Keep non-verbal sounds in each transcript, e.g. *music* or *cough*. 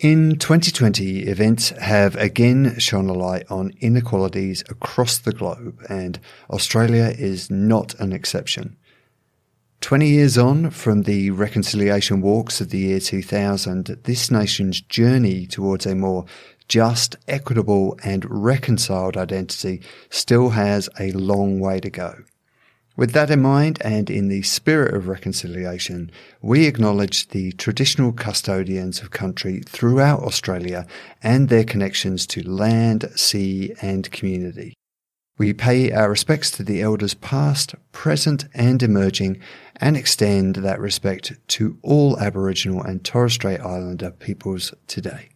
In 2020, events have again shone a light on inequalities across the globe, and Australia is not an exception. 20 years on from the reconciliation walks of the year 2000, this nation's journey towards a more just, equitable, and reconciled identity still has a long way to go. With that in mind, and in the spirit of reconciliation, we acknowledge the traditional custodians of country throughout Australia and their connections to land, sea, and community. We pay our respects to the elders past, present, and emerging, and extend that respect to all Aboriginal and Torres Strait Islander peoples today.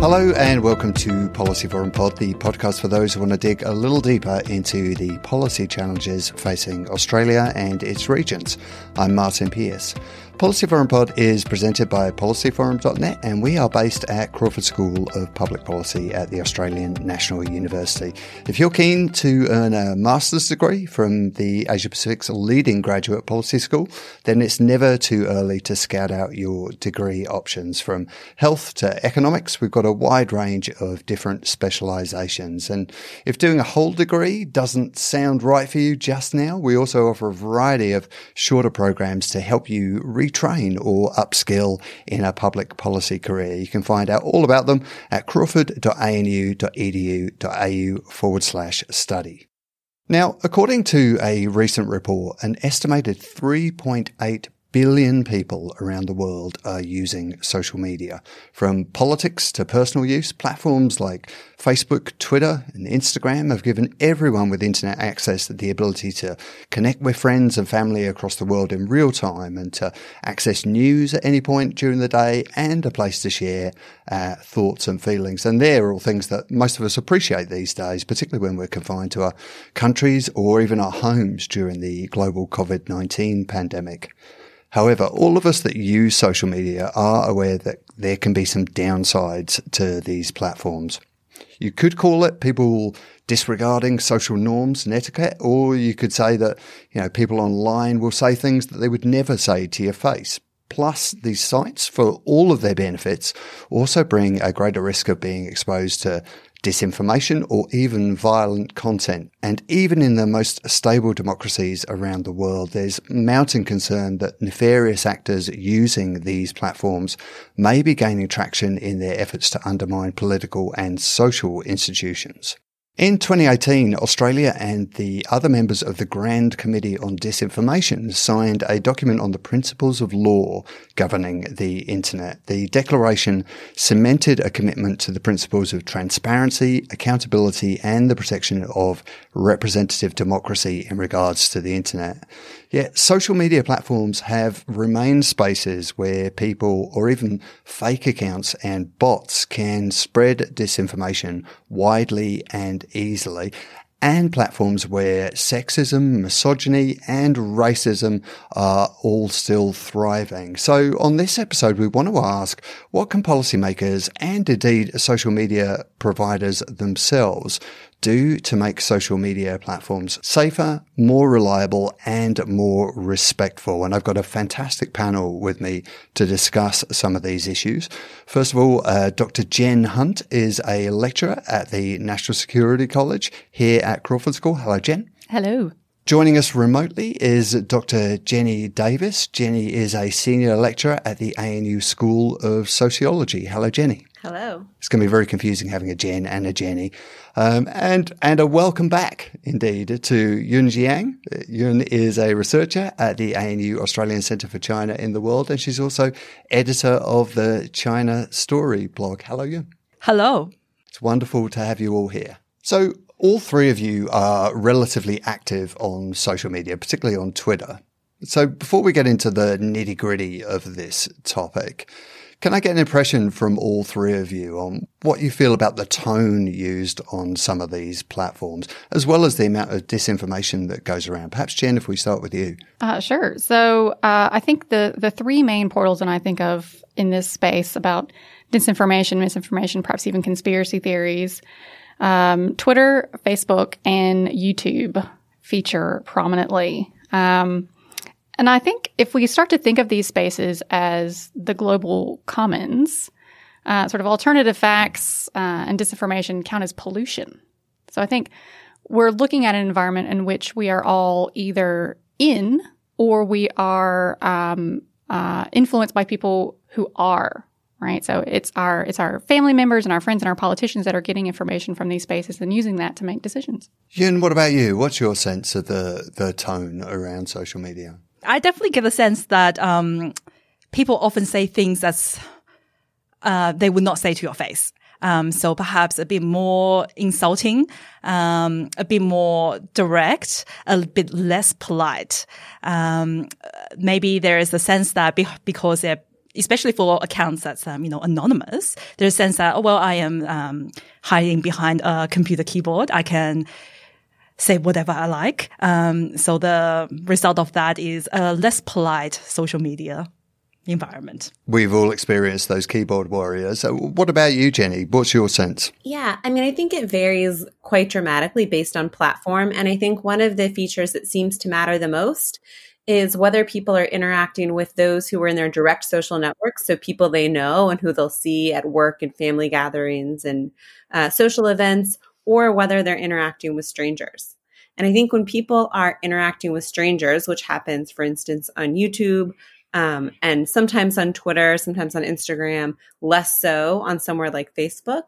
Hello and welcome to Policy Forum Pod, the podcast for those who want to dig a little deeper into the policy challenges facing Australia and its regions. I'm Martin Pearce. Policy Forum Pod is presented by policyforum.net and we are based at Crawford School of Public Policy at the Australian National University. If you're keen to earn a master's degree from the Asia Pacific's leading graduate policy school, then it's never too early to scout out your degree options from health to economics. We've got a wide range of different specializations. And if doing a whole degree doesn't sound right for you just now, we also offer a variety of shorter programs to help you retrain or upskill in a public policy career. You can find out all about them at crawford.anu.edu.au forward slash study. Now, according to a recent report, an estimated 3.8 billion people around the world are using social media. From politics to personal use, platforms like Facebook, Twitter, and Instagram have given everyone with internet access the ability to connect with friends and family across the world in real time and to access news at any point during the day and a place to share uh, thoughts and feelings. And they're all things that most of us appreciate these days, particularly when we're confined to our countries or even our homes during the global COVID-19 pandemic. However, all of us that use social media are aware that there can be some downsides to these platforms. You could call it people disregarding social norms and etiquette, or you could say that, you know, people online will say things that they would never say to your face. Plus, these sites, for all of their benefits, also bring a greater risk of being exposed to disinformation, or even violent content. And even in the most stable democracies around the world, there's mounting concern that nefarious actors using these platforms may be gaining traction in their efforts to undermine political and social institutions. In 2018, Australia and the other members of the Grand Committee on Disinformation signed a document on the principles of law governing the internet. The declaration cemented a commitment to the principles of transparency, accountability, and the protection of representative democracy in regards to the internet. Yet social media platforms have remained spaces where people or even fake accounts and bots can spread disinformation widely and easily and platforms where sexism, misogyny, and racism are all still thriving. So on this episode, we want to ask what can policymakers and indeed social media providers themselves do to make social media platforms safer, more reliable, and more respectful. And I've got a fantastic panel with me to discuss some of these issues. First of all, uh, Dr. Jen Hunt is a lecturer at the National Security College here at Crawford School. Hello, Jen. Hello. Joining us remotely is Dr. Jenny Davis. Jenny is a senior lecturer at the ANU School of Sociology. Hello, Jenny. Hello. It's going to be very confusing having a Jen and a Jenny. Um, and, and a welcome back indeed to Yun Jiang. Yun is a researcher at the ANU Australian Centre for China in the World, and she's also editor of the China Story blog. Hello, Yun. Hello. It's wonderful to have you all here. So, all three of you are relatively active on social media, particularly on Twitter. So, before we get into the nitty gritty of this topic, can I get an impression from all three of you on what you feel about the tone used on some of these platforms, as well as the amount of disinformation that goes around? Perhaps, Jen, if we start with you. Uh, sure. So uh, I think the the three main portals that I think of in this space about disinformation, misinformation, perhaps even conspiracy theories, um, Twitter, Facebook, and YouTube feature prominently. Um, and I think if we start to think of these spaces as the global commons, uh, sort of alternative facts uh, and disinformation count as pollution. So I think we're looking at an environment in which we are all either in or we are um, uh, influenced by people who are right? So it's our it's our family members and our friends and our politicians that are getting information from these spaces and using that to make decisions. Yun, what about you? What's your sense of the the tone around social media I definitely get the sense that um, people often say things that uh, they would not say to your face. Um, so perhaps a bit more insulting, um, a bit more direct, a bit less polite. Um, maybe there is a sense that be- because they're especially for accounts that's um, you know anonymous, there's a sense that oh well, I am um, hiding behind a computer keyboard. I can say whatever I like. Um, so the result of that is a less polite social media environment. We've all experienced those keyboard warriors. So what about you, Jenny? What's your sense? Yeah, I mean, I think it varies quite dramatically based on platform. And I think one of the features that seems to matter the most is whether people are interacting with those who are in their direct social networks, so people they know and who they'll see at work and family gatherings and uh, social events, or whether they're interacting with strangers. And I think when people are interacting with strangers, which happens, for instance, on YouTube, um, and sometimes on Twitter, sometimes on Instagram, less so on somewhere like Facebook.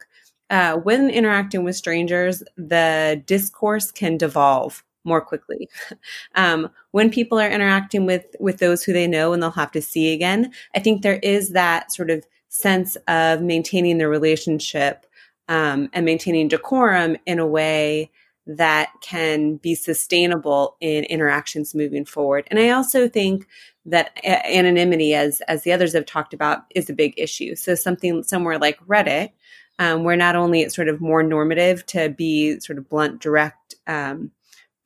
Uh, when interacting with strangers, the discourse can devolve more quickly. *laughs* um, when people are interacting with with those who they know and they'll have to see again, I think there is that sort of sense of maintaining the relationship um, and maintaining decorum in a way that can be sustainable in interactions moving forward. And I also think that anonymity, as as the others have talked about, is a big issue. So something somewhere like Reddit, um, where not only it's sort of more normative to be sort of blunt, direct, um,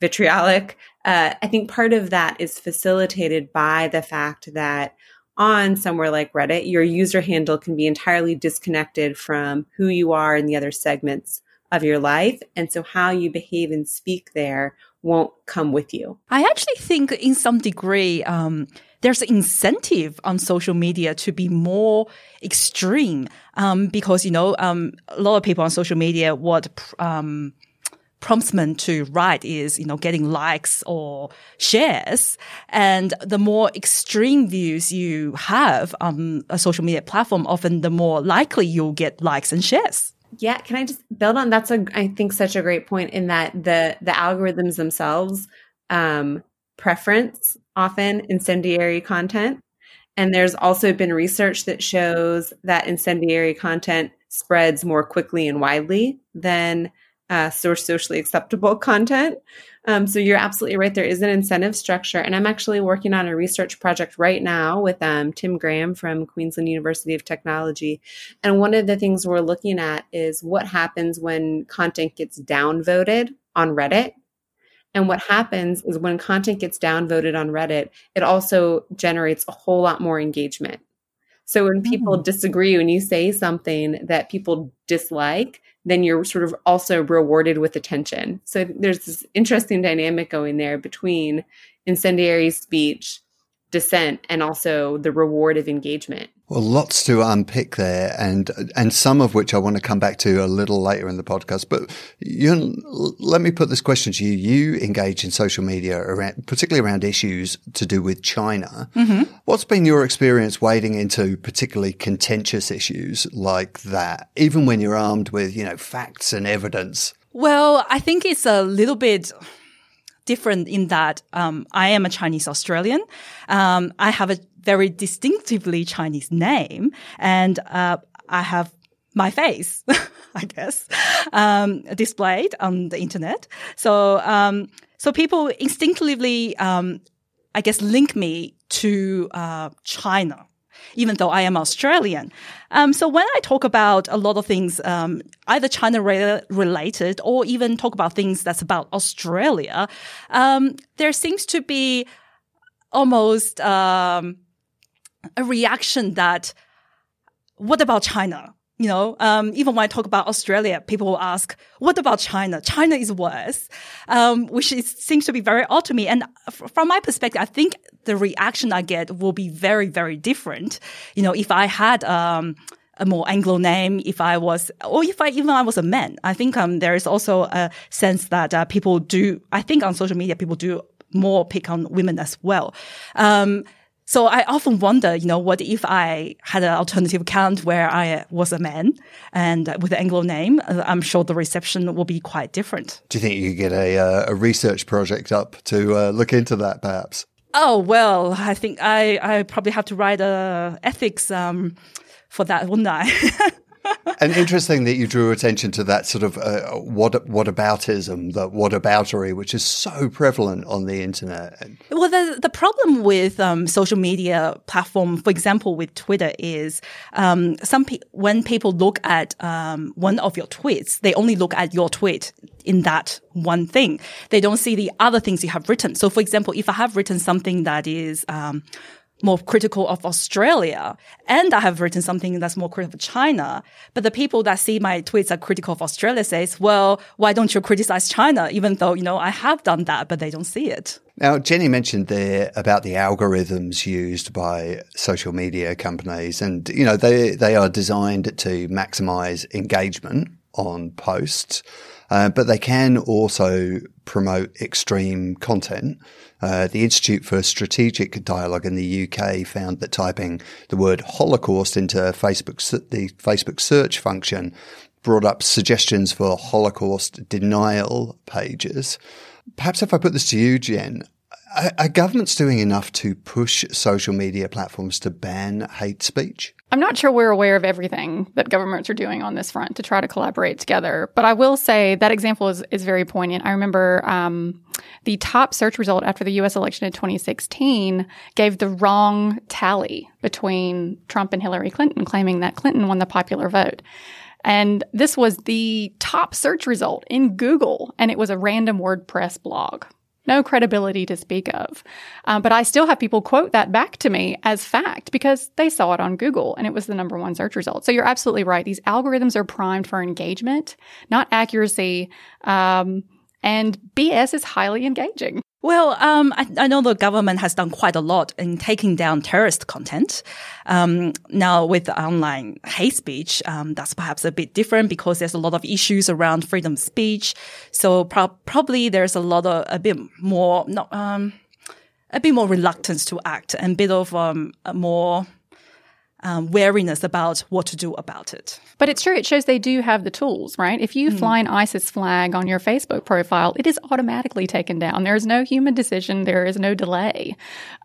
vitriolic, uh, I think part of that is facilitated by the fact that on somewhere like Reddit, your user handle can be entirely disconnected from who you are in the other segments of your life. And so how you behave and speak there won't come with you. I actually think in some degree, um, there's an incentive on social media to be more extreme um, because, you know, um, a lot of people on social media, what them to write is, you know, getting likes or shares. And the more extreme views you have on a social media platform, often the more likely you'll get likes and shares. Yeah, can I just build on that's a I think such a great point in that the the algorithms themselves um preference often incendiary content and there's also been research that shows that incendiary content spreads more quickly and widely than uh, socially acceptable content. Um, so you're absolutely right. There is an incentive structure. And I'm actually working on a research project right now with um, Tim Graham from Queensland University of Technology. And one of the things we're looking at is what happens when content gets downvoted on Reddit. And what happens is when content gets downvoted on Reddit, it also generates a whole lot more engagement. So when people mm. disagree, when you say something that people dislike, then you're sort of also rewarded with attention. So there's this interesting dynamic going there between incendiary speech, dissent, and also the reward of engagement. Well, lots to unpick there, and and some of which I want to come back to a little later in the podcast. But Yun, let me put this question to you: You engage in social media around, particularly around issues to do with China. Mm-hmm. What's been your experience wading into particularly contentious issues like that, even when you're armed with you know facts and evidence? Well, I think it's a little bit different in that um, I am a Chinese Australian. Um, I have a very distinctively Chinese name, and uh, I have my face, *laughs* I guess, um, displayed on the internet. So, um, so people instinctively, um, I guess, link me to uh, China even though I am Australian. Um, so when I talk about a lot of things, um, either China re- related or even talk about things that's about Australia, um, there seems to be almost um, a reaction that, what about China? You know, um, even when I talk about Australia, people will ask, "What about China? China is worse," um, which is, seems to be very odd to me. And f- from my perspective, I think the reaction I get will be very, very different. You know, if I had um, a more Anglo name, if I was, or if I even I was a man, I think um, there is also a sense that uh, people do. I think on social media, people do more pick on women as well. Um, so I often wonder, you know, what if I had an alternative account where I was a man and with an Anglo name? Uh, I'm sure the reception will be quite different. Do you think you could get a, uh, a research project up to uh, look into that, perhaps? Oh well, I think I I probably have to write a ethics um for that, wouldn't I? *laughs* and interesting that you drew attention to that sort of uh, what whataboutism, the whataboutery, which is so prevalent on the internet. Well, the the problem with um, social media platform, for example, with Twitter, is um, some pe- when people look at um, one of your tweets, they only look at your tweet in that one thing. They don't see the other things you have written. So, for example, if I have written something that is um, more critical of Australia. And I have written something that's more critical of China. But the people that see my tweets are critical of Australia says, well, why don't you criticize China? Even though, you know, I have done that, but they don't see it. Now, Jenny mentioned there about the algorithms used by social media companies and, you know, they, they are designed to maximize engagement on posts. Uh, but they can also promote extreme content. Uh, the Institute for Strategic Dialogue in the UK found that typing the word Holocaust into Facebook, the Facebook search function brought up suggestions for Holocaust denial pages. Perhaps if I put this to you, Jen, are governments doing enough to push social media platforms to ban hate speech? I'm not sure we're aware of everything that governments are doing on this front to try to collaborate together. But I will say that example is, is very poignant. I remember um, the top search result after the US election in 2016 gave the wrong tally between Trump and Hillary Clinton, claiming that Clinton won the popular vote. And this was the top search result in Google, and it was a random WordPress blog no credibility to speak of. Um, but I still have people quote that back to me as fact because they saw it on Google and it was the number one search result. So you're absolutely right. These algorithms are primed for engagement, not accuracy. Um, and BS is highly engaging. Well, um, I, I, know the government has done quite a lot in taking down terrorist content. Um, now with online hate speech, um, that's perhaps a bit different because there's a lot of issues around freedom of speech. So pro- probably there's a lot of a bit more, not, um, a bit more reluctance to act and a bit of um, more um, wariness about what to do about it. But it's true. It shows they do have the tools, right? If you mm. fly an ISIS flag on your Facebook profile, it is automatically taken down. There is no human decision. There is no delay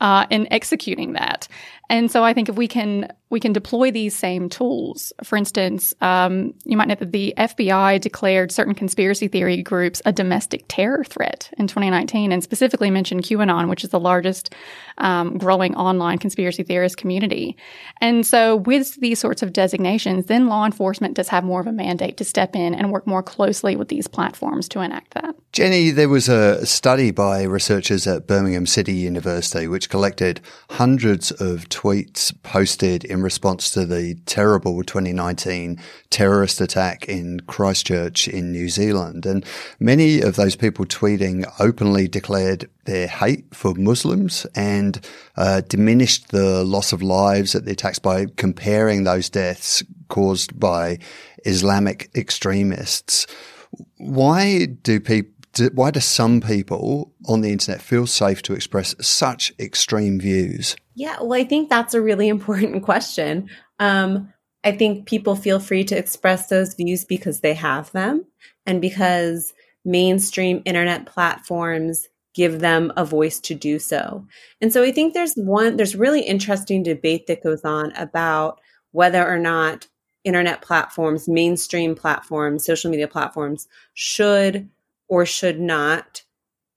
uh, in executing that. And so I think if we can we can deploy these same tools. For instance, um, you might know that the FBI declared certain conspiracy theory groups a domestic terror threat in 2019, and specifically mentioned QAnon, which is the largest um, growing online conspiracy theorist community. And so, with these sorts of designations, then law enforcement does have more of a mandate to step in and work more closely with these platforms to enact that. Jenny, there was a study by researchers at Birmingham City University which collected hundreds of tweets posted in in response to the terrible 2019 terrorist attack in Christchurch in New Zealand. And many of those people tweeting openly declared their hate for Muslims and uh, diminished the loss of lives at the attacks by comparing those deaths caused by Islamic extremists. Why do people why do some people on the internet feel safe to express such extreme views? Yeah, well, I think that's a really *laughs* important question. Um, I think people feel free to express those views because they have them and because mainstream internet platforms give them a voice to do so. And so I think there's one, there's really interesting debate that goes on about whether or not internet platforms, mainstream platforms, social media platforms should or should not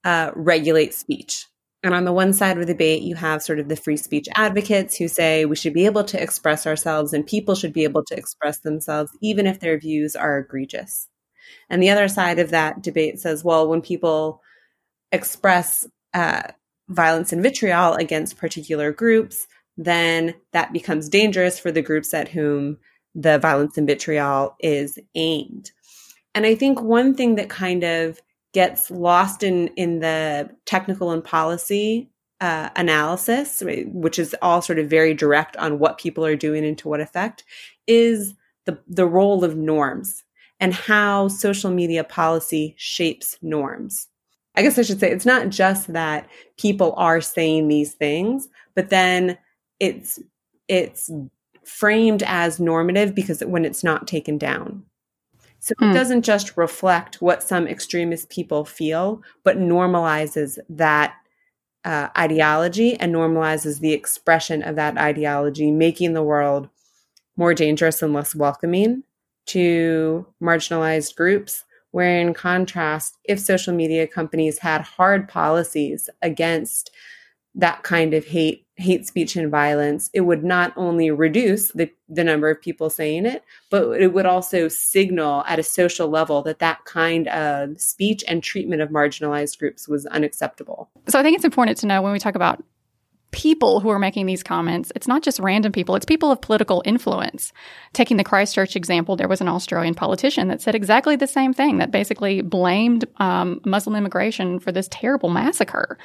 uh, regulate speech. And on the one side of the debate, you have sort of the free speech advocates who say we should be able to express ourselves and people should be able to express themselves even if their views are egregious. And the other side of that debate says, well, when people express uh, violence and vitriol against particular groups, then that becomes dangerous for the groups at whom the violence and vitriol is aimed. And I think one thing that kind of gets lost in in the technical and policy uh, analysis, which is all sort of very direct on what people are doing and to what effect, is the the role of norms and how social media policy shapes norms. I guess I should say it's not just that people are saying these things, but then it's it's framed as normative because when it's not taken down. So it hmm. doesn't just reflect what some extremist people feel, but normalizes that uh, ideology and normalizes the expression of that ideology, making the world more dangerous and less welcoming to marginalized groups. Where, in contrast, if social media companies had hard policies against that kind of hate hate speech and violence it would not only reduce the, the number of people saying it but it would also signal at a social level that that kind of speech and treatment of marginalized groups was unacceptable. So i think it's important to know when we talk about people who are making these comments, it's not just random people, it's people of political influence. Taking the Christchurch example, there was an Australian politician that said exactly the same thing, that basically blamed um, Muslim immigration for this terrible massacre.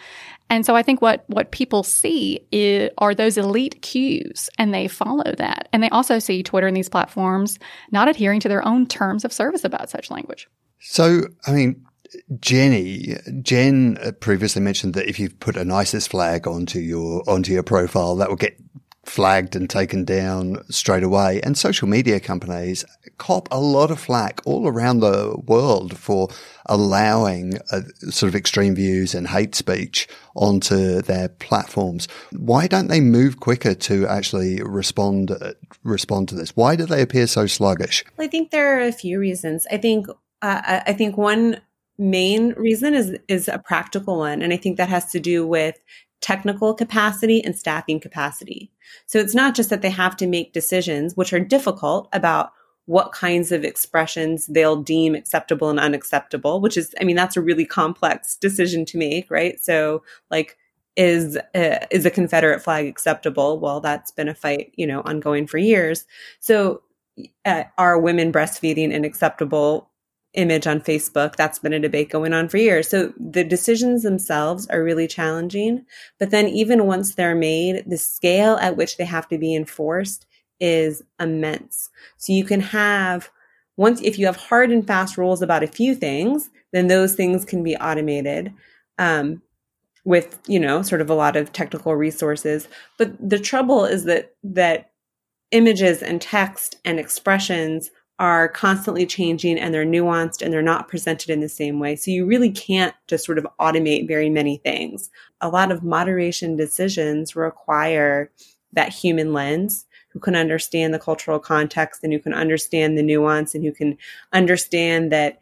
And so I think what, what people see is, are those elite cues, and they follow that. And they also see Twitter and these platforms not adhering to their own terms of service about such language. So, I mean, Jenny, Jen previously mentioned that if you've put an ISIS flag onto your onto your profile, that will get flagged and taken down straight away. And social media companies cop a lot of flack all around the world for allowing uh, sort of extreme views and hate speech onto their platforms. Why don't they move quicker to actually respond uh, respond to this? Why do they appear so sluggish? Well, I think there are a few reasons. I think uh, I think one main reason is is a practical one and i think that has to do with technical capacity and staffing capacity. So it's not just that they have to make decisions which are difficult about what kinds of expressions they'll deem acceptable and unacceptable which is i mean that's a really complex decision to make right? So like is uh, is a confederate flag acceptable? Well that's been a fight you know ongoing for years. So uh, are women breastfeeding an acceptable image on Facebook. That's been a debate going on for years. So the decisions themselves are really challenging. But then even once they're made, the scale at which they have to be enforced is immense. So you can have once, if you have hard and fast rules about a few things, then those things can be automated. Um, with you know sort of a lot of technical resources but the trouble is that that images and text and expressions are constantly changing and they're nuanced and they're not presented in the same way. So you really can't just sort of automate very many things. A lot of moderation decisions require that human lens who can understand the cultural context and who can understand the nuance and who can understand that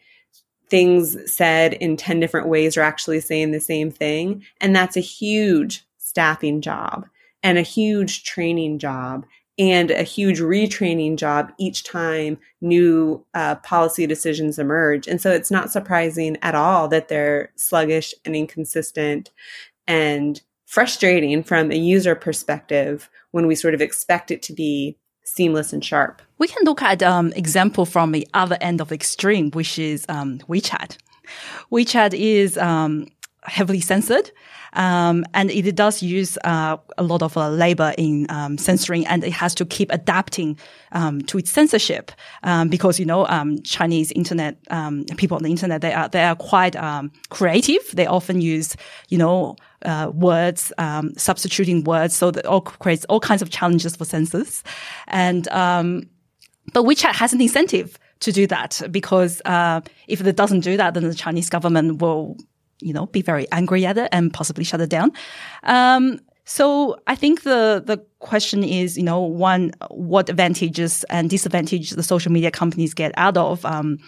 things said in 10 different ways are actually saying the same thing. And that's a huge staffing job and a huge training job and a huge retraining job each time new uh, policy decisions emerge. And so it's not surprising at all that they're sluggish and inconsistent and frustrating from a user perspective when we sort of expect it to be seamless and sharp. We can look at um example from the other end of extreme, which is um, WeChat. WeChat is um, heavily censored. Um, and it does use uh, a lot of uh, labor in um, censoring, and it has to keep adapting um, to its censorship um, because you know um, Chinese internet um, people on the internet they are they are quite creative. They often use you know uh, words, substituting words, so that all creates all kinds of challenges for censors. And but WeChat has an incentive to do that because uh, if it doesn't do that, then the Chinese government will you know, be very angry at it and possibly shut it down. Um, so I think the the question is, you know, one, what advantages and disadvantages the social media companies get out of um,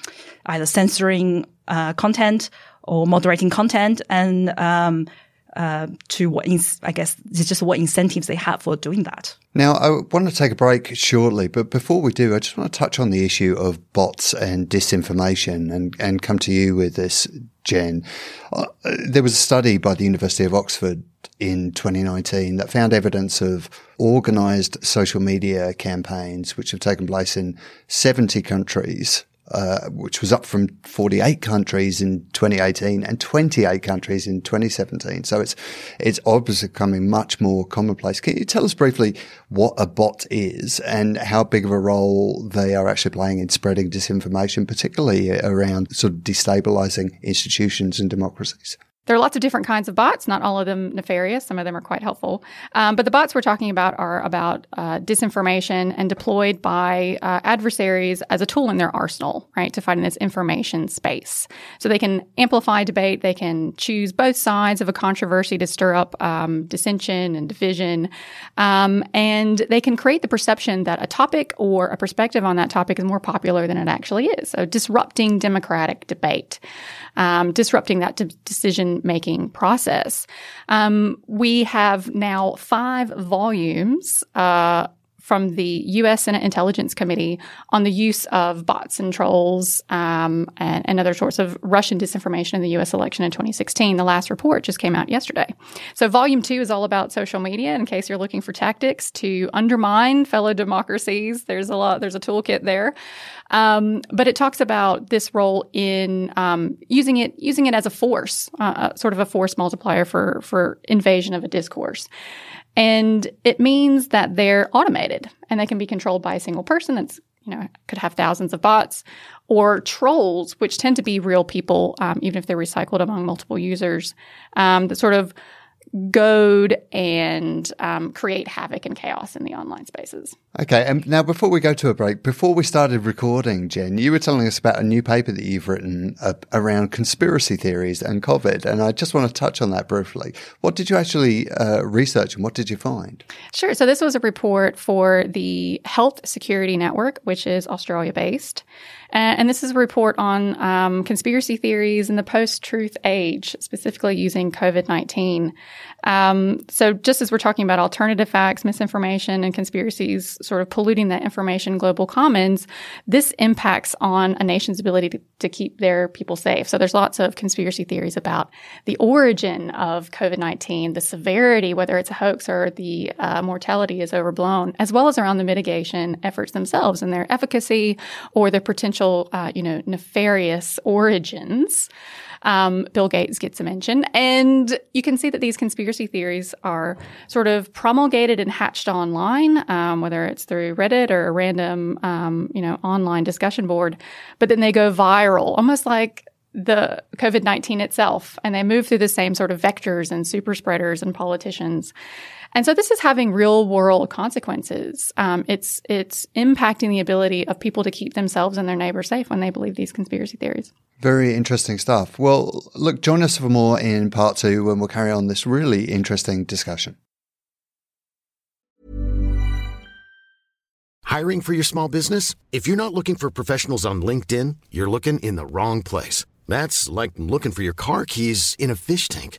either censoring uh, content or moderating content, and um, uh, to what I guess it's just what incentives they have for doing that. Now, I want to take a break shortly, but before we do, I just want to touch on the issue of bots and disinformation and, and come to you with this, Jen. Uh, there was a study by the University of Oxford in 2019 that found evidence of organized social media campaigns which have taken place in 70 countries uh, which was up from 48 countries in 2018 and 28 countries in 2017. So it's it's obviously becoming much more commonplace. Can you tell us briefly what a bot is and how big of a role they are actually playing in spreading disinformation, particularly around sort of destabilizing institutions and democracies? There are lots of different kinds of bots, not all of them nefarious. Some of them are quite helpful. Um, but the bots we're talking about are about uh, disinformation and deployed by uh, adversaries as a tool in their arsenal, right, to fight in this information space. So they can amplify debate, they can choose both sides of a controversy to stir up um, dissension and division, um, and they can create the perception that a topic or a perspective on that topic is more popular than it actually is. So disrupting democratic debate um, disrupting that de- decision making process. Um, we have now five volumes uh, from the U.S. Senate Intelligence Committee on the use of bots and trolls um, and, and, other sorts of Russian disinformation in the U.S. election in 2016. The last report just came out yesterday. So, volume two is all about social media. In case you're looking for tactics to undermine fellow democracies, there's a lot. There's a toolkit there. Um, but it talks about this role in um, using it using it as a force, uh, uh sort of a force multiplier for for invasion of a discourse. And it means that they're automated and they can be controlled by a single person. That's, you know, could have thousands of bots or trolls, which tend to be real people, um, even if they're recycled among multiple users, um, that sort of goad and um, create havoc and chaos in the online spaces. Okay, and now before we go to a break, before we started recording, Jen, you were telling us about a new paper that you've written uh, around conspiracy theories and COVID, and I just want to touch on that briefly. What did you actually uh, research, and what did you find? Sure. So this was a report for the Health Security Network, which is Australia based. And this is a report on um, conspiracy theories in the post truth age, specifically using COVID 19. Um, so, just as we're talking about alternative facts, misinformation, and conspiracies sort of polluting that information global commons, this impacts on a nation's ability to, to keep their people safe. So, there's lots of conspiracy theories about the origin of COVID 19, the severity, whether it's a hoax or the uh, mortality is overblown, as well as around the mitigation efforts themselves and their efficacy or their potential, uh, you know, nefarious origins. Um, Bill Gates gets a mention. And you can see that these conspiracy theories are sort of promulgated and hatched online, um, whether it's through Reddit or a random, um, you know, online discussion board, but then they go viral, almost like the COVID 19 itself. And they move through the same sort of vectors and super spreaders and politicians. And so this is having real world consequences. Um, it's it's impacting the ability of people to keep themselves and their neighbors safe when they believe these conspiracy theories. Very interesting stuff. Well, look, join us for more in part two when we'll carry on this really interesting discussion. Hiring for your small business? If you're not looking for professionals on LinkedIn, you're looking in the wrong place. That's like looking for your car keys in a fish tank.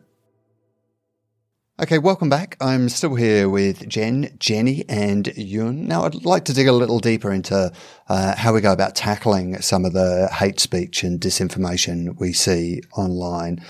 Okay, welcome back. I'm still here with Jen, Jenny, and Yun. Now, I'd like to dig a little deeper into uh, how we go about tackling some of the hate speech and disinformation we see online.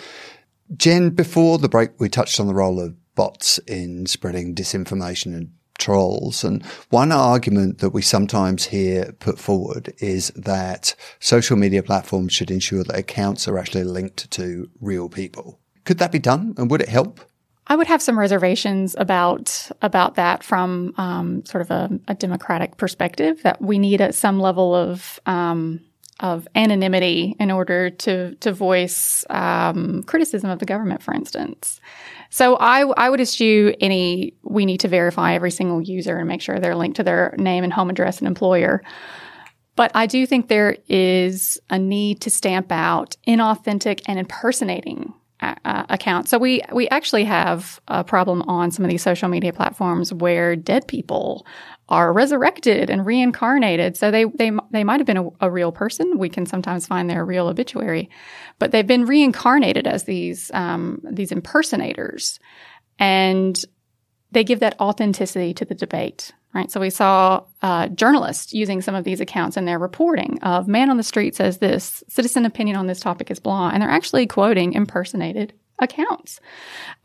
Jen, before the break, we touched on the role of bots in spreading disinformation and trolls. And one argument that we sometimes hear put forward is that social media platforms should ensure that accounts are actually linked to real people. Could that be done? And would it help? I would have some reservations about about that from um, sort of a, a, democratic perspective. That we need a, some level of um, of anonymity in order to to voice um, criticism of the government, for instance. So I I would eschew any. We need to verify every single user and make sure they're linked to their name and home address and employer. But I do think there is a need to stamp out inauthentic and impersonating uh, account. So we we actually have a problem on some of these social media platforms where dead people are resurrected and reincarnated. So they they they might have been a, a, real person. We can sometimes find their real obituary, but they've been reincarnated as these um, these impersonators, and they give that authenticity to the debate right? So we saw uh, journalists using some of these accounts in their reporting of man on the street says this, citizen opinion on this topic is blah, and they're actually quoting impersonated accounts.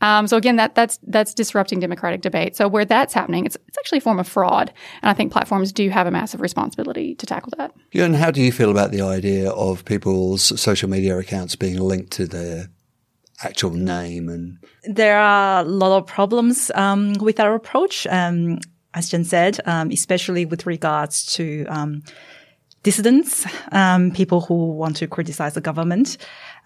Um, so again, that that's that's disrupting democratic debate. So where that's happening, it's it's actually a form of fraud, and I think platforms do have a massive responsibility to tackle that. Yeah, and how do you feel about the idea of people's social media accounts being linked to their actual name and there are a lot of problems um, with our approach um, as Jen said, um, especially with regards to um, dissidents, um, people who want to criticize the government.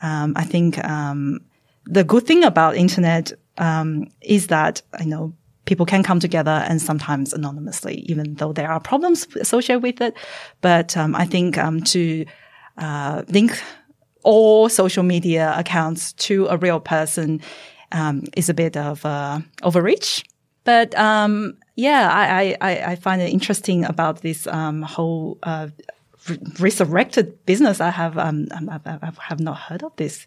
Um, I think um, the good thing about internet um, is that you know people can come together and sometimes anonymously, even though there are problems associated with it. But I think to uh, link all social media accounts to a real person is a bit of uh, overreach. But um, yeah, I, I, I find it interesting about this um, whole uh, resurrected business. I have um, I, I have not heard of this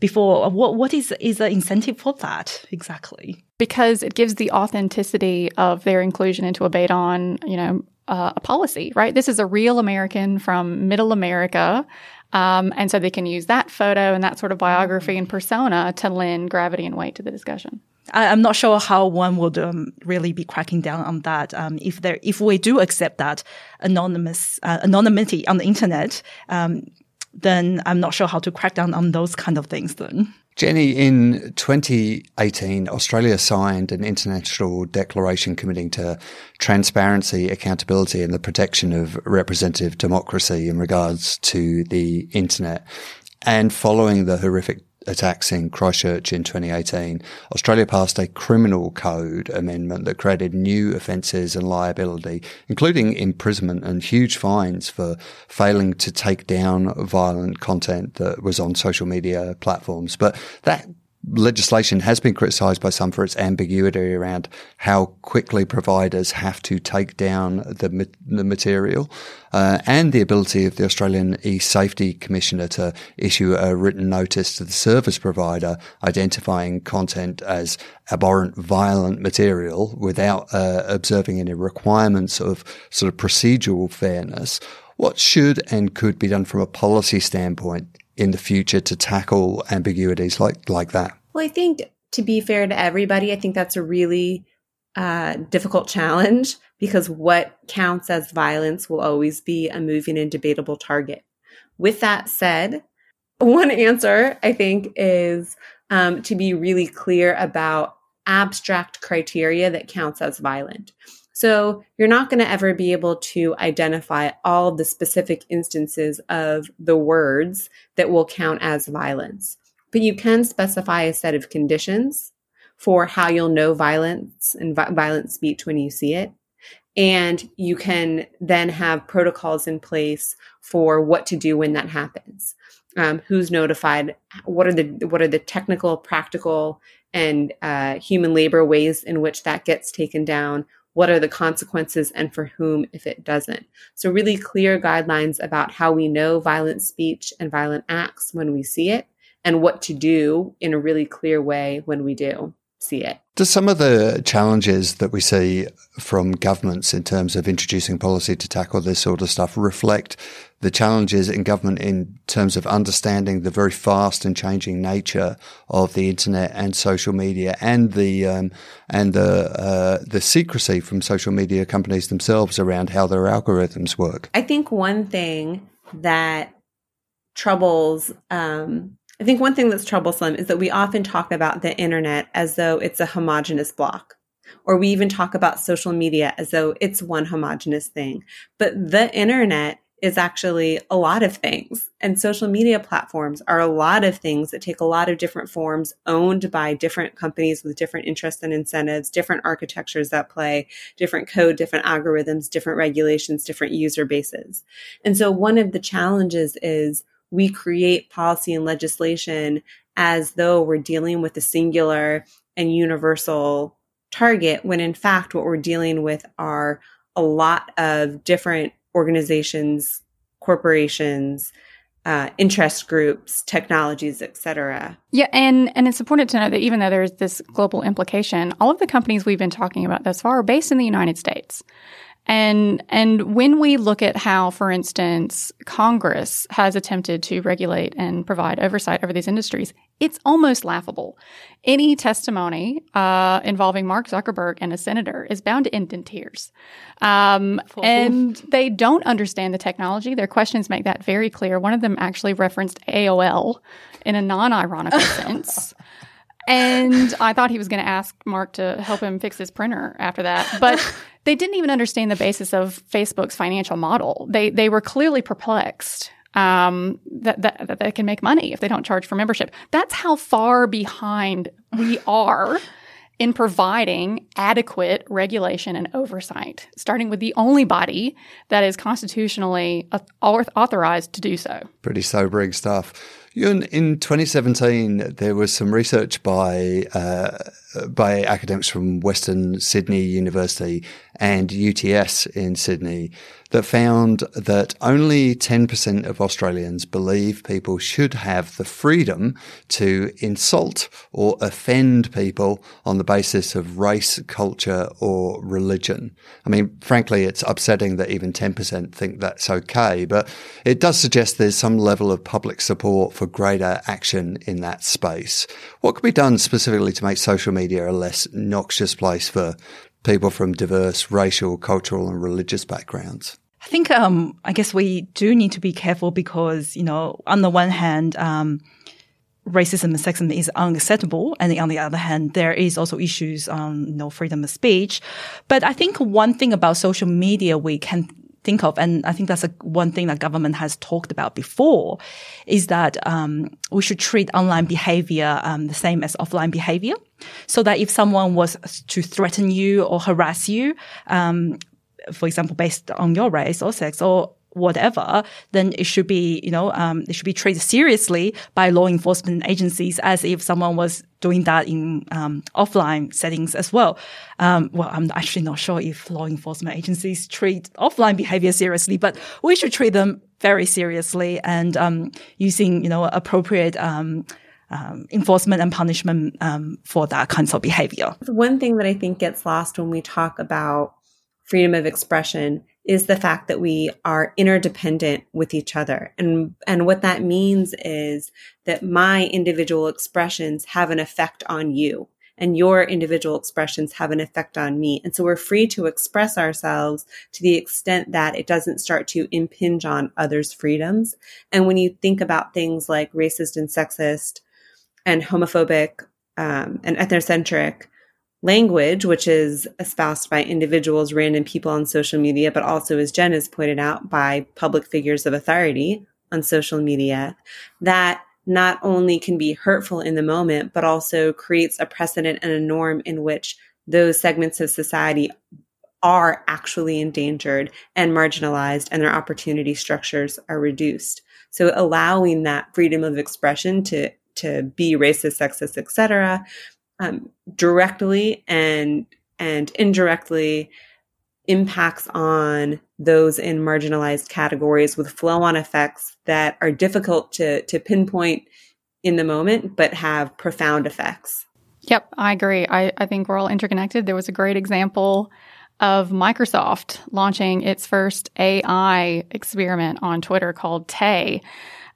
before. What what is is the incentive for that exactly? Because it gives the authenticity of their inclusion into a bait on you know uh, a policy, right? This is a real American from Middle America. Um, and so they can use that photo and that sort of biography and persona to lend gravity and weight to the discussion. I, am not sure how one would um, really be cracking down on that. Um, if there, if we do accept that anonymous uh, anonymity on the internet, um, then I'm not sure how to crack down on those kind of things. Then. Jenny, in 2018, Australia signed an international declaration committing to transparency, accountability, and the protection of representative democracy in regards to the internet. And following the horrific attacks in Christchurch in 2018, Australia passed a criminal code amendment that created new offences and liability, including imprisonment and huge fines for failing to take down violent content that was on social media platforms. But that legislation has been criticised by some for its ambiguity around how quickly providers have to take down the, the material uh, and the ability of the Australian e-safety commissioner to issue a written notice to the service provider identifying content as abhorrent violent material without uh, observing any requirements of sort of procedural fairness. What should and could be done from a policy standpoint in the future to tackle ambiguities like like that? Well, I think to be fair to everybody, I think that's a really uh, difficult challenge because what counts as violence will always be a moving and debatable target. With that said, one answer I think is um, to be really clear about abstract criteria that counts as violent. So you're not going to ever be able to identify all the specific instances of the words that will count as violence. But you can specify a set of conditions for how you'll know violence and vi- violent speech when you see it. And you can then have protocols in place for what to do when that happens. Um, who's notified? What are the what are the technical, practical, and uh, human labor ways in which that gets taken down? What are the consequences and for whom if it doesn't. So, really clear guidelines about how we know violent speech and violent acts when we see it, and what to do in a really clear way when we do see it. Do some of the challenges that we see from governments in terms of introducing policy to tackle this sort of stuff reflect the challenges in government in terms of understanding the very fast and changing nature of the internet and social media and the um, and the uh, the secrecy from social media companies themselves around how their algorithms work? I think one thing that troubles um, I think one thing that's troublesome is that we often talk about the internet as though it's a homogenous block. Or we even talk about social media as though it's one homogenous thing. But the internet is actually a lot of things. And social media platforms are a lot of things that take a lot of different forms, owned by different companies with different interests and incentives, different architectures that play, different code, different algorithms, different regulations, different user bases. And so one of the challenges is we create policy and legislation as though we're dealing with a singular and universal target, when in fact, what we're dealing with are a lot of different organizations, corporations, uh, interest groups, technologies, etc. Yeah, and and it's important to know that even though there's this global implication, all of the companies we've been talking about thus far are based in the United States. And, and when we look at how, for instance, Congress has attempted to regulate and provide oversight over these industries, it's almost laughable. Any testimony uh, involving Mark Zuckerberg and a senator is bound to end in tears. Um, and they don't understand the technology. Their questions make that very clear. One of them actually referenced AOL in a non ironical *laughs* sense. And I thought he was going to ask Mark to help him fix his printer after that. But *laughs* they didn't even understand the basis of Facebook's financial model. They, they were clearly perplexed um, that, that, that they can make money if they don't charge for membership. That's how far behind we are in providing adequate regulation and oversight, starting with the only body that is constitutionally authorized to do so. Pretty sobering stuff. In, in 2017, there was some research by uh, by academics from Western Sydney University and UTS in Sydney that found that only 10% of Australians believe people should have the freedom to insult or offend people on the basis of race, culture, or religion. I mean, frankly, it's upsetting that even 10% think that's okay, but it does suggest there's some level of public support for greater action in that space. What could be done specifically to make social media a less noxious place for people from diverse racial, cultural, and religious backgrounds? I think, um, I guess we do need to be careful because, you know, on the one hand, um, racism and sexism is unacceptable. And on the other hand, there is also issues on, you know, freedom of speech. But I think one thing about social media we can think of, and I think that's a, one thing that government has talked about before, is that um, we should treat online behavior um, the same as offline behavior, so that if someone was to threaten you or harass you, um, for example, based on your race or sex or whatever, then it should be, you know, um, it should be treated seriously by law enforcement agencies as if someone was doing that in um, offline settings as well. Um, well, I'm actually not sure if law enforcement agencies treat offline behavior seriously, but we should treat them very seriously and um, using, you know, appropriate. Um, um, enforcement and punishment um, for that kinds of behavior. One thing that I think gets lost when we talk about freedom of expression is the fact that we are interdependent with each other. And, and what that means is that my individual expressions have an effect on you and your individual expressions have an effect on me. And so we're free to express ourselves to the extent that it doesn't start to impinge on others' freedoms. And when you think about things like racist and sexist and homophobic um, and ethnocentric language, which is espoused by individuals, random people on social media, but also, as Jen has pointed out, by public figures of authority on social media, that not only can be hurtful in the moment, but also creates a precedent and a norm in which those segments of society are actually endangered and marginalized and their opportunity structures are reduced. So allowing that freedom of expression to to be racist, sexist, etc., um, directly and and indirectly impacts on those in marginalized categories with flow on effects that are difficult to to pinpoint in the moment but have profound effects. Yep, I agree. I, I think we're all interconnected. There was a great example of Microsoft launching its first AI experiment on Twitter called Tay.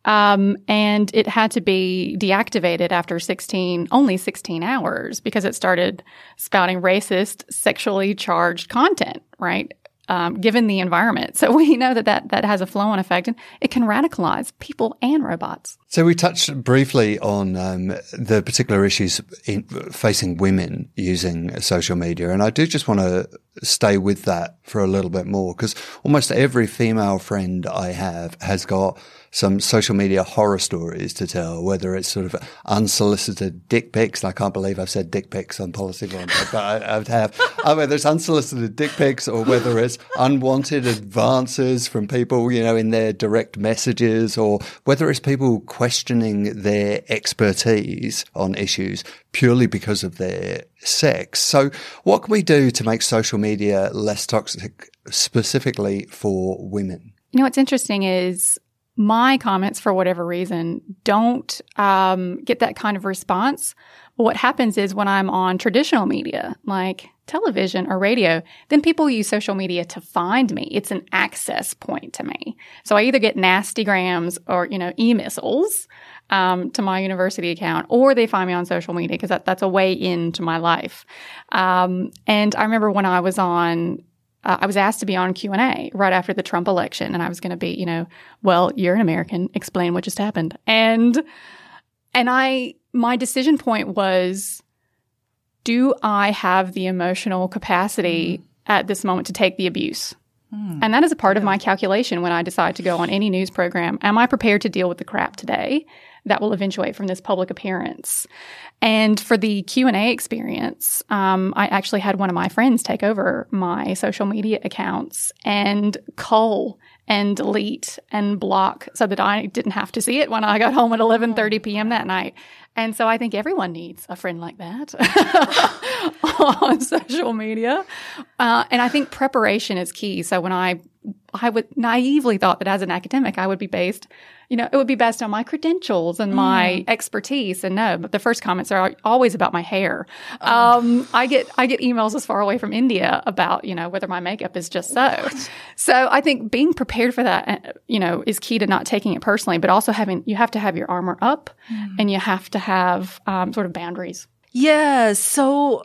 Um, and it had to be deactivated after 16, only 16 hours because it started spouting racist, sexually charged content, right? um, given the environment. So *laughs* we know that, that that has a flow on effect and it can radicalize people and robots. So we touched briefly on um, the particular issues in, facing women using social media. And I do just want to stay with that for a little bit more because almost every female friend I have has got some social media horror stories to tell, whether it's sort of unsolicited dick pics. I can't believe I've said dick pics on Policy One, but I, I have. I whether it's unsolicited dick pics or whether it's unwanted advances from people, you know, in their direct messages or whether it's people questioning their expertise on issues purely because of their sex. So what can we do to make social media less toxic specifically for women? You know, what's interesting is my comments, for whatever reason, don't um, get that kind of response. What happens is when I'm on traditional media, like television or radio, then people use social media to find me. It's an access point to me. So I either get nasty grams or, you know, e-missiles um, to my university account, or they find me on social media because that, that's a way into my life. Um, and I remember when I was on uh, I was asked to be on Q and A right after the Trump election, and I was going to be, you know, well, you're an American. Explain what just happened, and and I my decision point was, do I have the emotional capacity mm. at this moment to take the abuse? Mm. And that is a part yeah. of my calculation when I decide to go on any news program. Am I prepared to deal with the crap today that will eventuate from this public appearance? And for the Q&A experience, um, I actually had one of my friends take over my social media accounts and cull and delete and block so that I didn't have to see it when I got home at 11:30 p.m. that night. And so I think everyone needs a friend like that *laughs* *laughs* on social media. Uh, and I think preparation is key. So when I I would naively thought that as an academic I would be based you know, it would be based on my credentials and my mm. expertise. And no, but the first comments are always about my hair. Oh. Um, I get I get emails as far away from India about you know whether my makeup is just so. What? So I think being prepared for that, uh, you know, is key to not taking it personally, but also having you have to have your armor up mm. and you have to have um, sort of boundaries. Yeah. So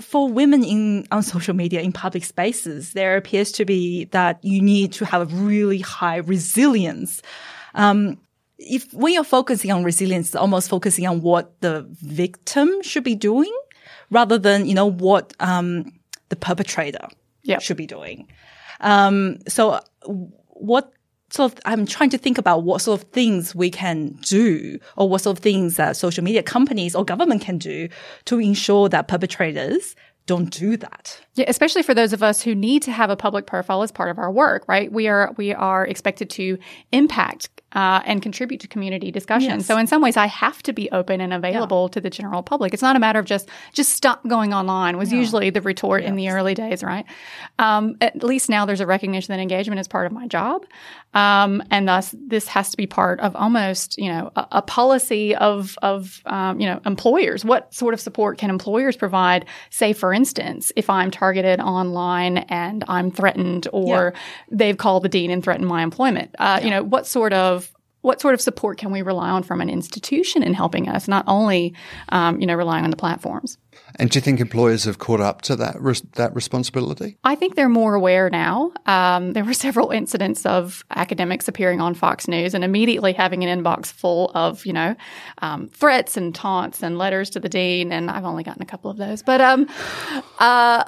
for women in on social media in public spaces, there appears to be that you need to have a really high resilience um, if when you're focusing on resilience, almost focusing on what the victim should be doing rather than, you know, what, um, the perpetrator yep. should be doing. Um, so what sort of, I'm trying to think about what sort of things we can do or what sort of things that social media companies or government can do to ensure that perpetrators don't do that. Yeah, especially for those of us who need to have a public profile as part of our work, right? We are we are expected to impact uh, and contribute to community discussion. Yes. So in some ways, I have to be open and available yeah. to the general public. It's not a matter of just just stop going online. Was yeah. usually the retort yes. in the early days, right? Um, at least now there's a recognition that engagement is part of my job, um, and thus this has to be part of almost you know a, a policy of of um, you know employers. What sort of support can employers provide? Say, for instance, if I'm targeted online and I'm threatened, or yeah. they've called the dean and threatened my employment, uh, you know, what sort of what sort of support can we rely on from an institution in helping us, not only, um, you know, relying on the platforms. And do you think employers have caught up to that res- that responsibility? I think they're more aware now. Um, there were *laughs* several incidents of academics appearing on Fox News and immediately having an inbox full of, you know, um, threats and taunts and letters to the dean. And I've only gotten a couple of those, but um, uh,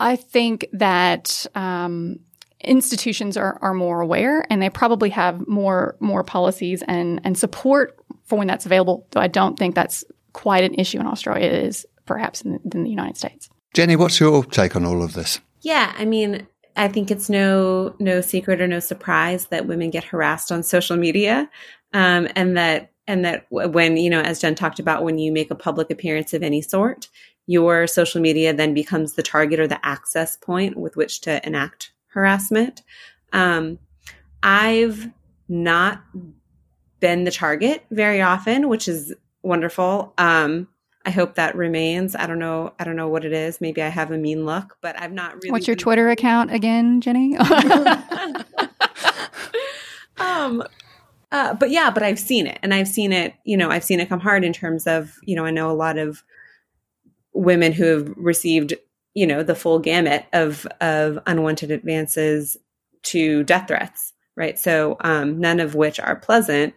I think that um, institutions are, are more aware and they probably have more more policies and, and support for when that's available. Though I don't think that's quite an issue in Australia. It is perhaps in the, in the United States. Jenny, what's your take on all of this? Yeah, I mean, I think it's no no secret or no surprise that women get harassed on social media, um, and that and that when you know, as Jen talked about, when you make a public appearance of any sort, your social media then becomes the target or the access point with which to enact harassment. Um, I've not been the target very often, which is wonderful. Um, I hope that remains. I don't know. I don't know what it is. Maybe I have a mean look, but I've not really. What's your Twitter account again, Jenny? *laughs* *laughs* um, uh, but yeah, but I've seen it, and I've seen it. You know, I've seen it come hard in terms of you know. I know a lot of women who have received you know the full gamut of of unwanted advances to death threats right? So um, none of which are pleasant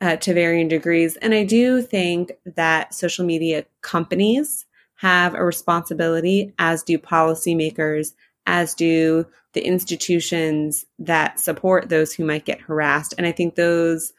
uh, to varying degrees. And i do think that social media companies have a responsibility as do policymakers as do the institutions that support those who might get harassed. And i think those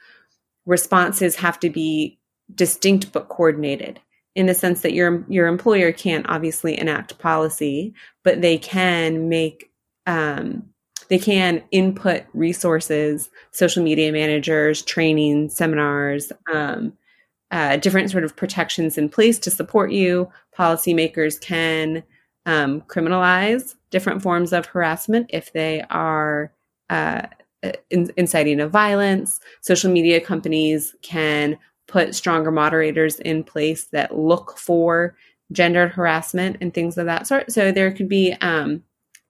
responses have to be distinct but coordinated in the sense that your your employer can't obviously enact policy, but they can make um, they can input resources, social media managers, training, seminars, um, uh, different sort of protections in place to support you. Policymakers can um, criminalize different forms of harassment if they are uh, in, inciting of violence. Social media companies can put stronger moderators in place that look for gendered harassment and things of that sort. So there could be um,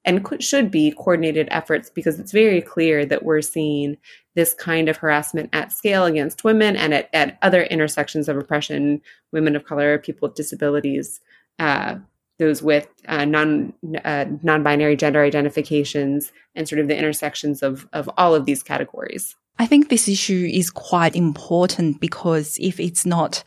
and could, should be coordinated efforts because it's very clear that we're seeing this kind of harassment at scale against women and at, at other intersections of oppression, women of color, people with disabilities, uh, those with uh, non uh, non-binary gender identifications, and sort of the intersections of of all of these categories. I think this issue is quite important because if it's not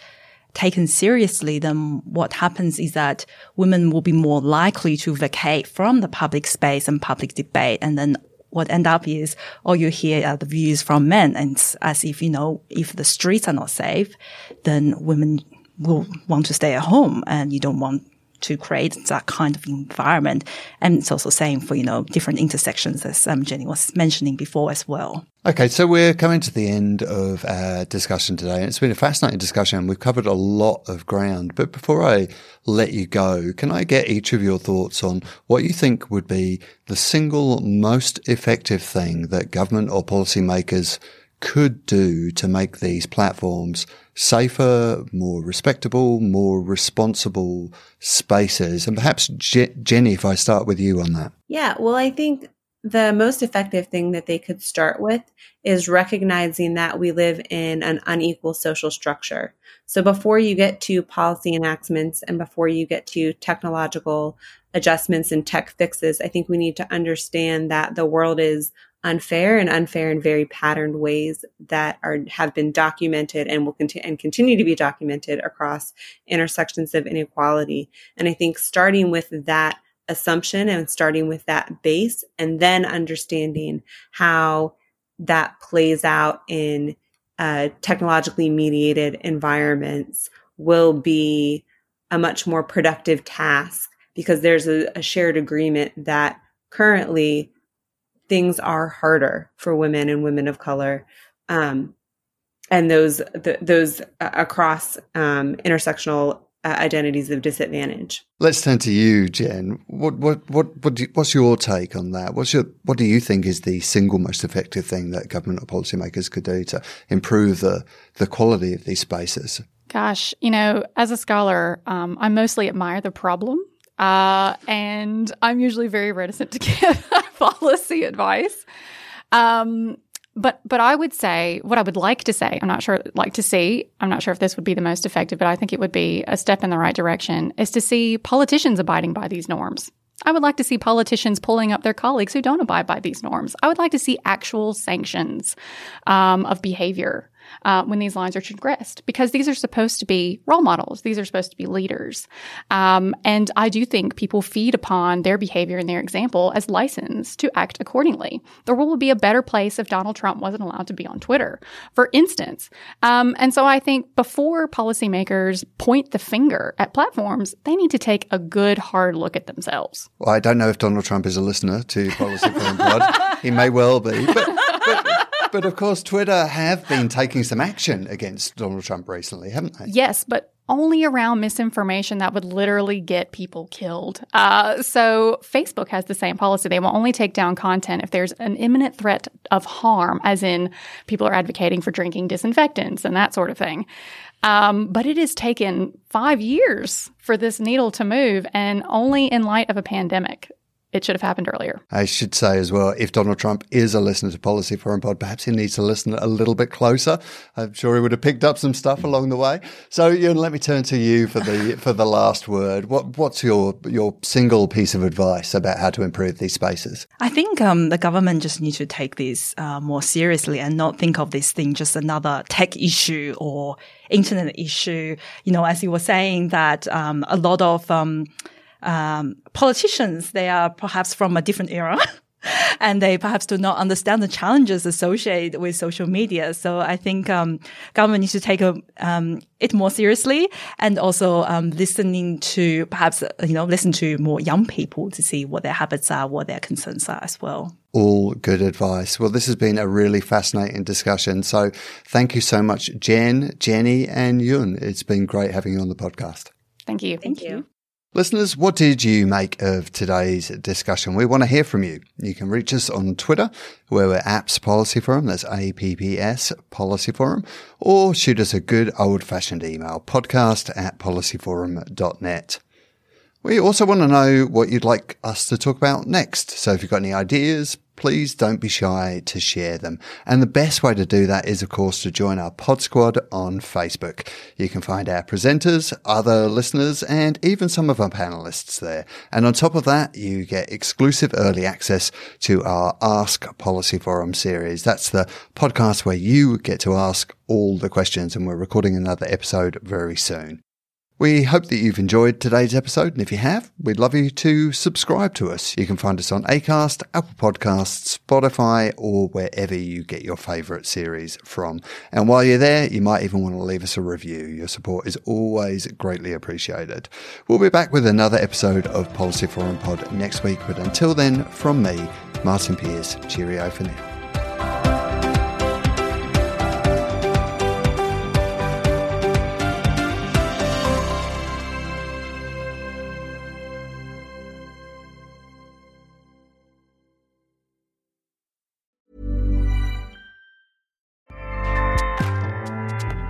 taken seriously, then what happens is that women will be more likely to vacate from the public space and public debate. And then what end up is all you hear are the views from men. And as if, you know, if the streets are not safe, then women will want to stay at home and you don't want to create that kind of environment. And it's also same for, you know, different intersections as um, Jenny was mentioning before as well. Okay, so we're coming to the end of our discussion today. It's been a fascinating discussion. And we've covered a lot of ground. But before I let you go, can I get each of your thoughts on what you think would be the single most effective thing that government or policymakers could do to make these platforms safer, more respectable, more responsible spaces? And perhaps, Je- Jenny, if I start with you on that. Yeah, well, I think the most effective thing that they could start with is recognizing that we live in an unequal social structure. So before you get to policy enactments and before you get to technological adjustments and tech fixes, I think we need to understand that the world is unfair and unfair in very patterned ways that are have been documented and will continue and continue to be documented across intersections of inequality. And I think starting with that assumption and starting with that base and then understanding how that plays out in uh, technologically mediated environments will be a much more productive task because there's a, a shared agreement that currently things are harder for women and women of color. Um, and those the, those uh, across um, intersectional uh, identities of disadvantage. Let's turn to you, Jen. What what what what you, what's your take on that? What's your what do you think is the single most effective thing that government or policymakers could do to improve the the quality of these spaces? Gosh, you know, as a scholar, um, I mostly admire the problem uh, and I'm usually very reticent to *laughs* give *laughs* policy advice. Um, But but I would say what I would like to say, I'm not sure like to see, I'm not sure if this would be the most effective, but I think it would be a step in the right direction is to see politicians abiding by these norms. I would like to see politicians pulling up their colleagues who don't abide by these norms. I would like to see actual sanctions um, of behavior uh, when these lines are transgressed because these are supposed to be role models. These are supposed to be leaders. Um, and I do think people feed upon their behavior and their example as license to act accordingly. The world would be a better place if Donald Trump wasn't allowed to be on Twitter, for instance. Um, and so I think before policymakers point the finger at platforms, they need to take a good hard look at themselves. Well, I don't know if Donald Trump is a listener to Policy Pod. *laughs* he may well be. But, but of course, Twitter have been taking some action against Donald Trump recently, haven't they? Yes, but only around misinformation that would literally get people killed. Uh, so Facebook has the same policy. They will only take down content if there's an imminent threat of harm, as in people are advocating for drinking disinfectants and that sort of thing. Um, but it has taken five years for this needle to move, and only in light of a pandemic it should have happened earlier. I should say as well, if Donald Trump is a listener to Policy Forum Pod, perhaps he needs to listen a little bit closer. I'm sure he would have picked up some stuff along the way. So, Yun, let me turn to you for the *laughs* for the last word. What what's your your single piece of advice about how to improve these spaces? I think um, the government just needs to take this uh, more seriously and not think of this thing just another tech issue or internet issue. You know, as you were saying, that um, a lot of um, um, politicians, they are perhaps from a different era. *laughs* and they perhaps do not understand the challenges associated with social media. So I think um, government needs to take a, um, it more seriously and also um, listening to perhaps uh, you know listen to more young people to see what their habits are, what their concerns are as well. All good advice. Well, this has been a really fascinating discussion. So thank you so much, Jen, Jenny, and Yun. It's been great having you on the podcast. Thank you. Thank you. Listeners, what did you make of today's discussion? We want to hear from you. You can reach us on Twitter, where we're Apps Policy Forum, that's APPS Policy Forum, or shoot us a good old fashioned email, podcast at policyforum.net. We also want to know what you'd like us to talk about next. So if you've got any ideas, please don't be shy to share them. And the best way to do that is, of course, to join our Pod Squad on Facebook. You can find our presenters, other listeners, and even some of our panelists there. And on top of that, you get exclusive early access to our Ask Policy Forum series. That's the podcast where you get to ask all the questions, and we're recording another episode very soon. We hope that you've enjoyed today's episode, and if you have, we'd love you to subscribe to us. You can find us on Acast, Apple Podcasts, Spotify, or wherever you get your favourite series from. And while you're there, you might even want to leave us a review. Your support is always greatly appreciated. We'll be back with another episode of Policy Forum Pod next week, but until then, from me, Martyn Pearce, cheerio for now.